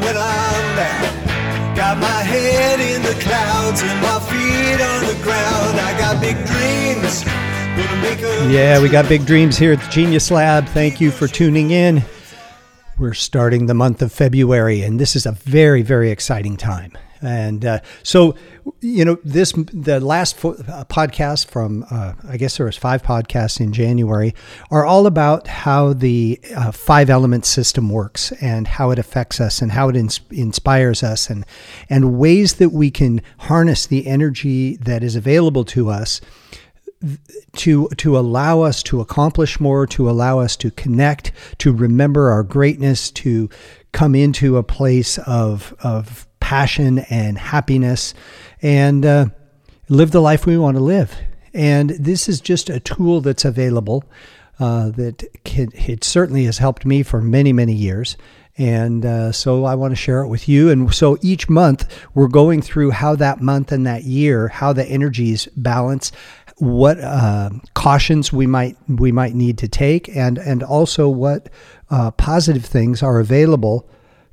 when I'm. Got my head in the clouds and my feet on the ground. I got big dreams. Yeah, we got big dreams here at the Genius Lab. Thank you for tuning in. We're starting the month of February, and this is a very, very exciting time. And uh, so, you know, this the last fo- uh, podcast from uh, I guess there was five podcasts in January are all about how the uh, five element system works and how it affects us and how it ins- inspires us and and ways that we can harness the energy that is available to us to to allow us to accomplish more, to allow us to connect, to remember our greatness, to come into a place of of passion and happiness, and uh, live the life we want to live. And this is just a tool that's available uh, that can, it certainly has helped me for many many years. And uh, so I want to share it with you. And so each month we're going through how that month and that year, how the energies balance, what uh, cautions we might we might need to take, and and also what uh, positive things are available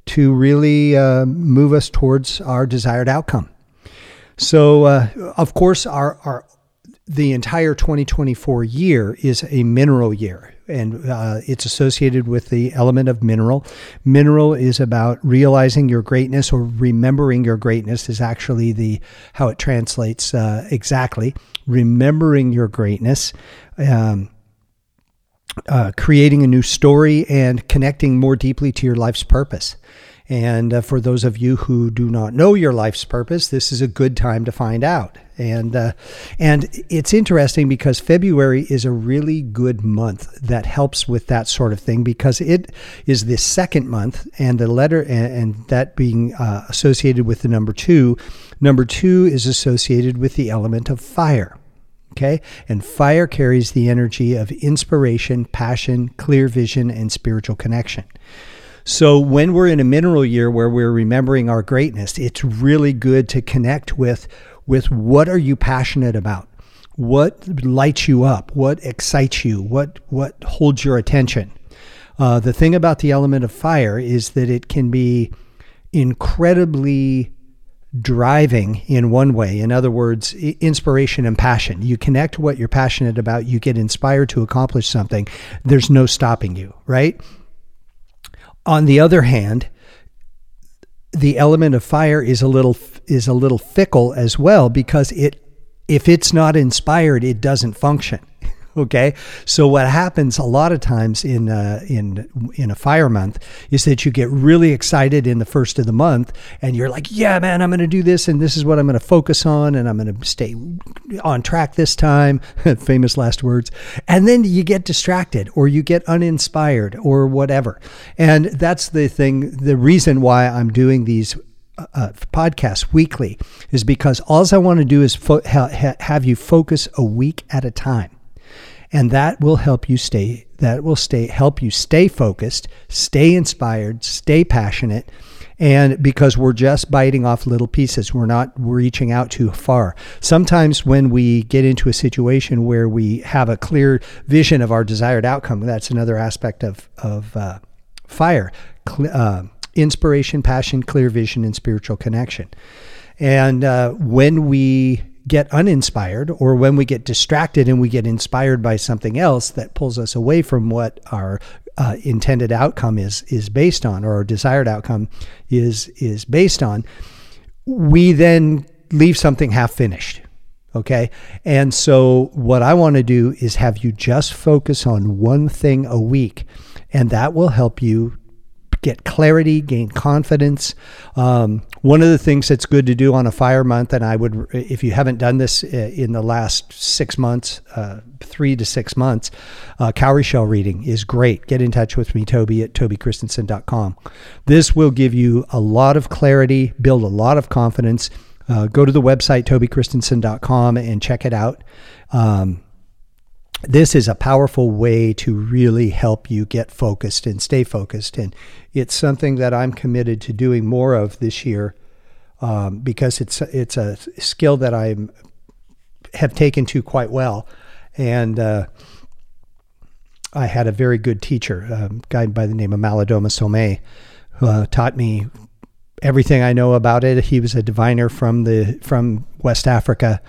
to really uh, move us towards our desired outcome. So, uh, of course, our our the entire 2024 year is a mineral year, and uh, it's associated with the element of mineral. Mineral is about realizing your greatness or remembering your greatness. Is actually the how it translates uh, exactly. Remembering your greatness. Um, uh, creating a new story and connecting more deeply to your life's purpose. And uh, for those of you who do not know your life's purpose, this is a good time to find out. And uh, and it's interesting because February is a really good month that helps with that sort of thing because it is the second month, and the letter and, and that being uh, associated with the number two. Number two is associated with the element of fire. Okay. And fire carries the energy of inspiration, passion, clear vision, and spiritual connection. So when we're in a mineral year where we're remembering our greatness, it's really good to connect with with what are you passionate about? What lights you up? What excites you? What what holds your attention? Uh, the thing about the element of fire is that it can be incredibly driving in one way. In other words, inspiration and passion. You connect what you're passionate about, you get inspired to accomplish something. There's no stopping you, right? On the other hand, the element of fire is a little is a little fickle as well because it if it's not inspired, it doesn't function. Okay, so what happens a lot of times in uh, in in a fire month is that you get really excited in the first of the month, and you're like, "Yeah, man, I'm going to do this, and this is what I'm going to focus on, and I'm going to stay on track this time." Famous last words, and then you get distracted, or you get uninspired, or whatever, and that's the thing. The reason why I'm doing these uh, podcasts weekly is because all I want to do is fo- ha- ha- have you focus a week at a time and that will help you stay that will stay help you stay focused stay inspired stay passionate. And because we're just biting off little pieces we're not reaching out too far. Sometimes when we get into a situation where we have a clear vision of our desired outcome that's another aspect of of uh, fire. Uh, inspiration passion clear vision and spiritual connection. And uh, when we get uninspired or when we get distracted and we get inspired by something else that pulls us away from what our uh, intended outcome is is based on or our desired outcome is is based on we then leave something half finished okay? And so what i want to do is have you just focus on one thing a week and that will help you get clarity, gain confidence. Um, one of the things that's good to do on a fire month, and I would, if you haven't done this uh, in the last six months, uh, three to six months, uh, cowrie shell reading is great. Get in touch with me, Toby at tobychristensen.com. This will give you a lot of clarity, build a lot of confidence. Uh, go to the website, tobychristensen.com, and check it out. Um, this is a powerful way to really help you get focused and stay focused. And it's something that I'm committed to doing more of this year um, because it's it's a skill that I have taken to quite well. And uh, I had a very good teacher, a guy by the name of Malidoma Somé, who uh, taught me everything I know about it. He was a diviner from the from West Africa,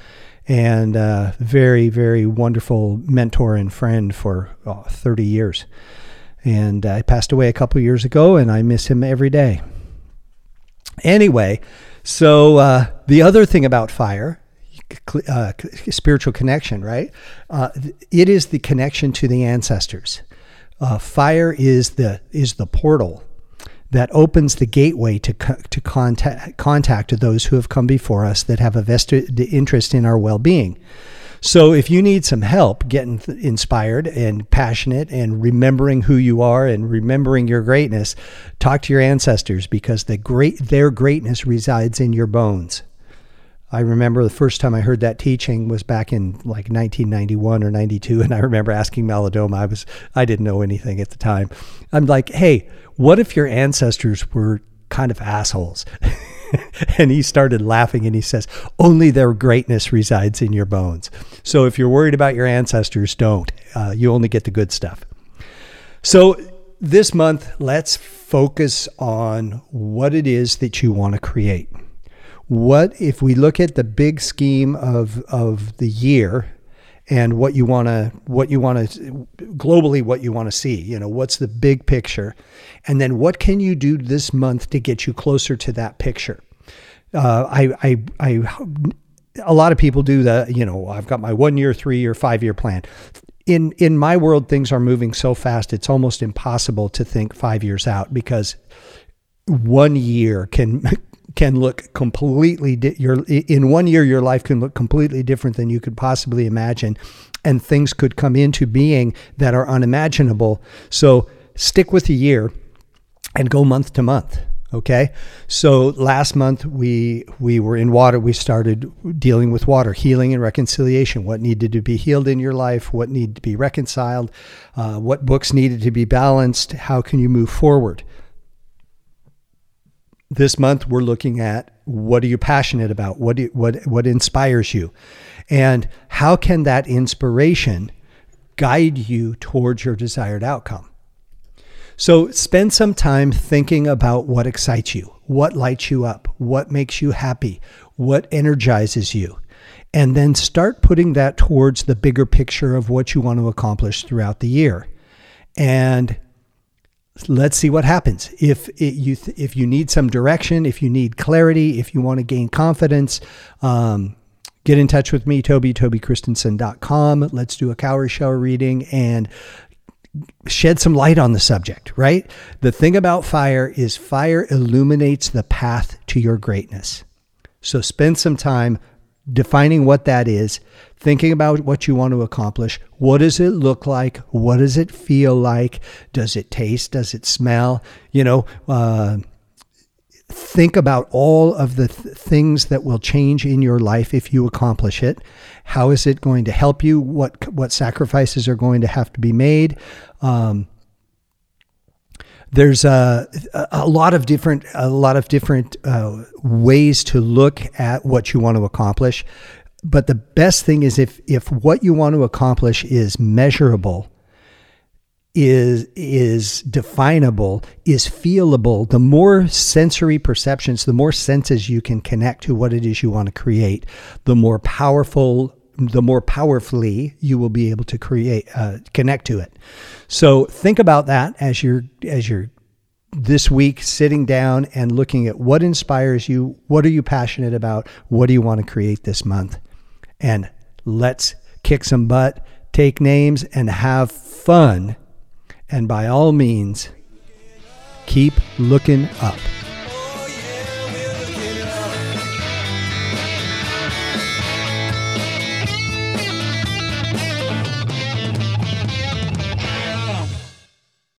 and uh, very very wonderful mentor and friend for oh, 30 years. And I passed away a couple years ago, and I miss him every day. Anyway, so uh, the other thing about fire uh, spiritual connection, right? Uh, it is the connection to the ancestors. Uh, fire is the is the portal that opens the gateway to to contact contact to those who have come before us that have a vested interest in our well being. So if you need some help getting inspired and passionate and remembering who you are and remembering your greatness, talk to your ancestors because the great their greatness resides in your bones. I remember the first time I heard that teaching was back in like 1991 or 92, and I remember asking Malidoma. I was I didn't know anything at the time. I'm like, hey, what if your ancestors were kind of assholes? and he started laughing and he says, only their greatness resides in your bones. So if you're worried about your ancestors, don't. Uh, you only get the good stuff. So this month, let's focus on what it is that you want to create what if we look at the big scheme of of the year and what you want to what you want to globally what you want to see? You know what's the big picture? And then what can you do this month to get you closer to that picture? Uh, I, I i a lot of people do the you know i've got my one year three year five year plan. In in my world things are moving so fast it's almost impossible to think five years out because one year can can look completely di- your in one year your life can look completely different than you could possibly imagine. And things could come into being that are unimaginable. So stick with the year and go month to month okay? So last month we we were in water. We started dealing with water healing and reconciliation. What needed to be healed in your life? What needed to be reconciled? Uh, what books needed to be balanced? How can you move forward this month we're looking at what are you passionate about? What do, what what inspires you? And how can that inspiration guide you towards your desired outcome? So spend some time thinking about what excites you what lights you up what makes you happy what energizes you and then start putting that towards the bigger picture of what you want to accomplish throughout the year. And let's see what happens. If it, you th- if you need some direction, if you need clarity, if you want to gain confidence, um, get in touch with me, Toby, tobychristensen.com. Let's do a cowrie shower reading and shed some light on the subject, right? The thing about fire is fire illuminates the path to your greatness. So spend some time defining what that is, thinking about what you want to accomplish. What does it look like? What does it feel like? Does it taste? Does it smell? You know, uh, think about all of the th- things that will change in your life if you accomplish it. How is it going to help you? What what sacrifices are going to have to be made? Um, there's a, a lot of different a lot of different uh, ways to look at what you want to accomplish but the best thing is if if what you want to accomplish is measurable is is definable is feelable the more sensory perceptions the more senses you can connect to what it is you want to create the more powerful the more powerfully you will be able to create uh, connect to it. So think about that as you're as you're this week sitting down and looking at what inspires you, what are you passionate about, what do you want to create this month, and let's kick some butt, take names, and have fun. And by all means, keep looking up.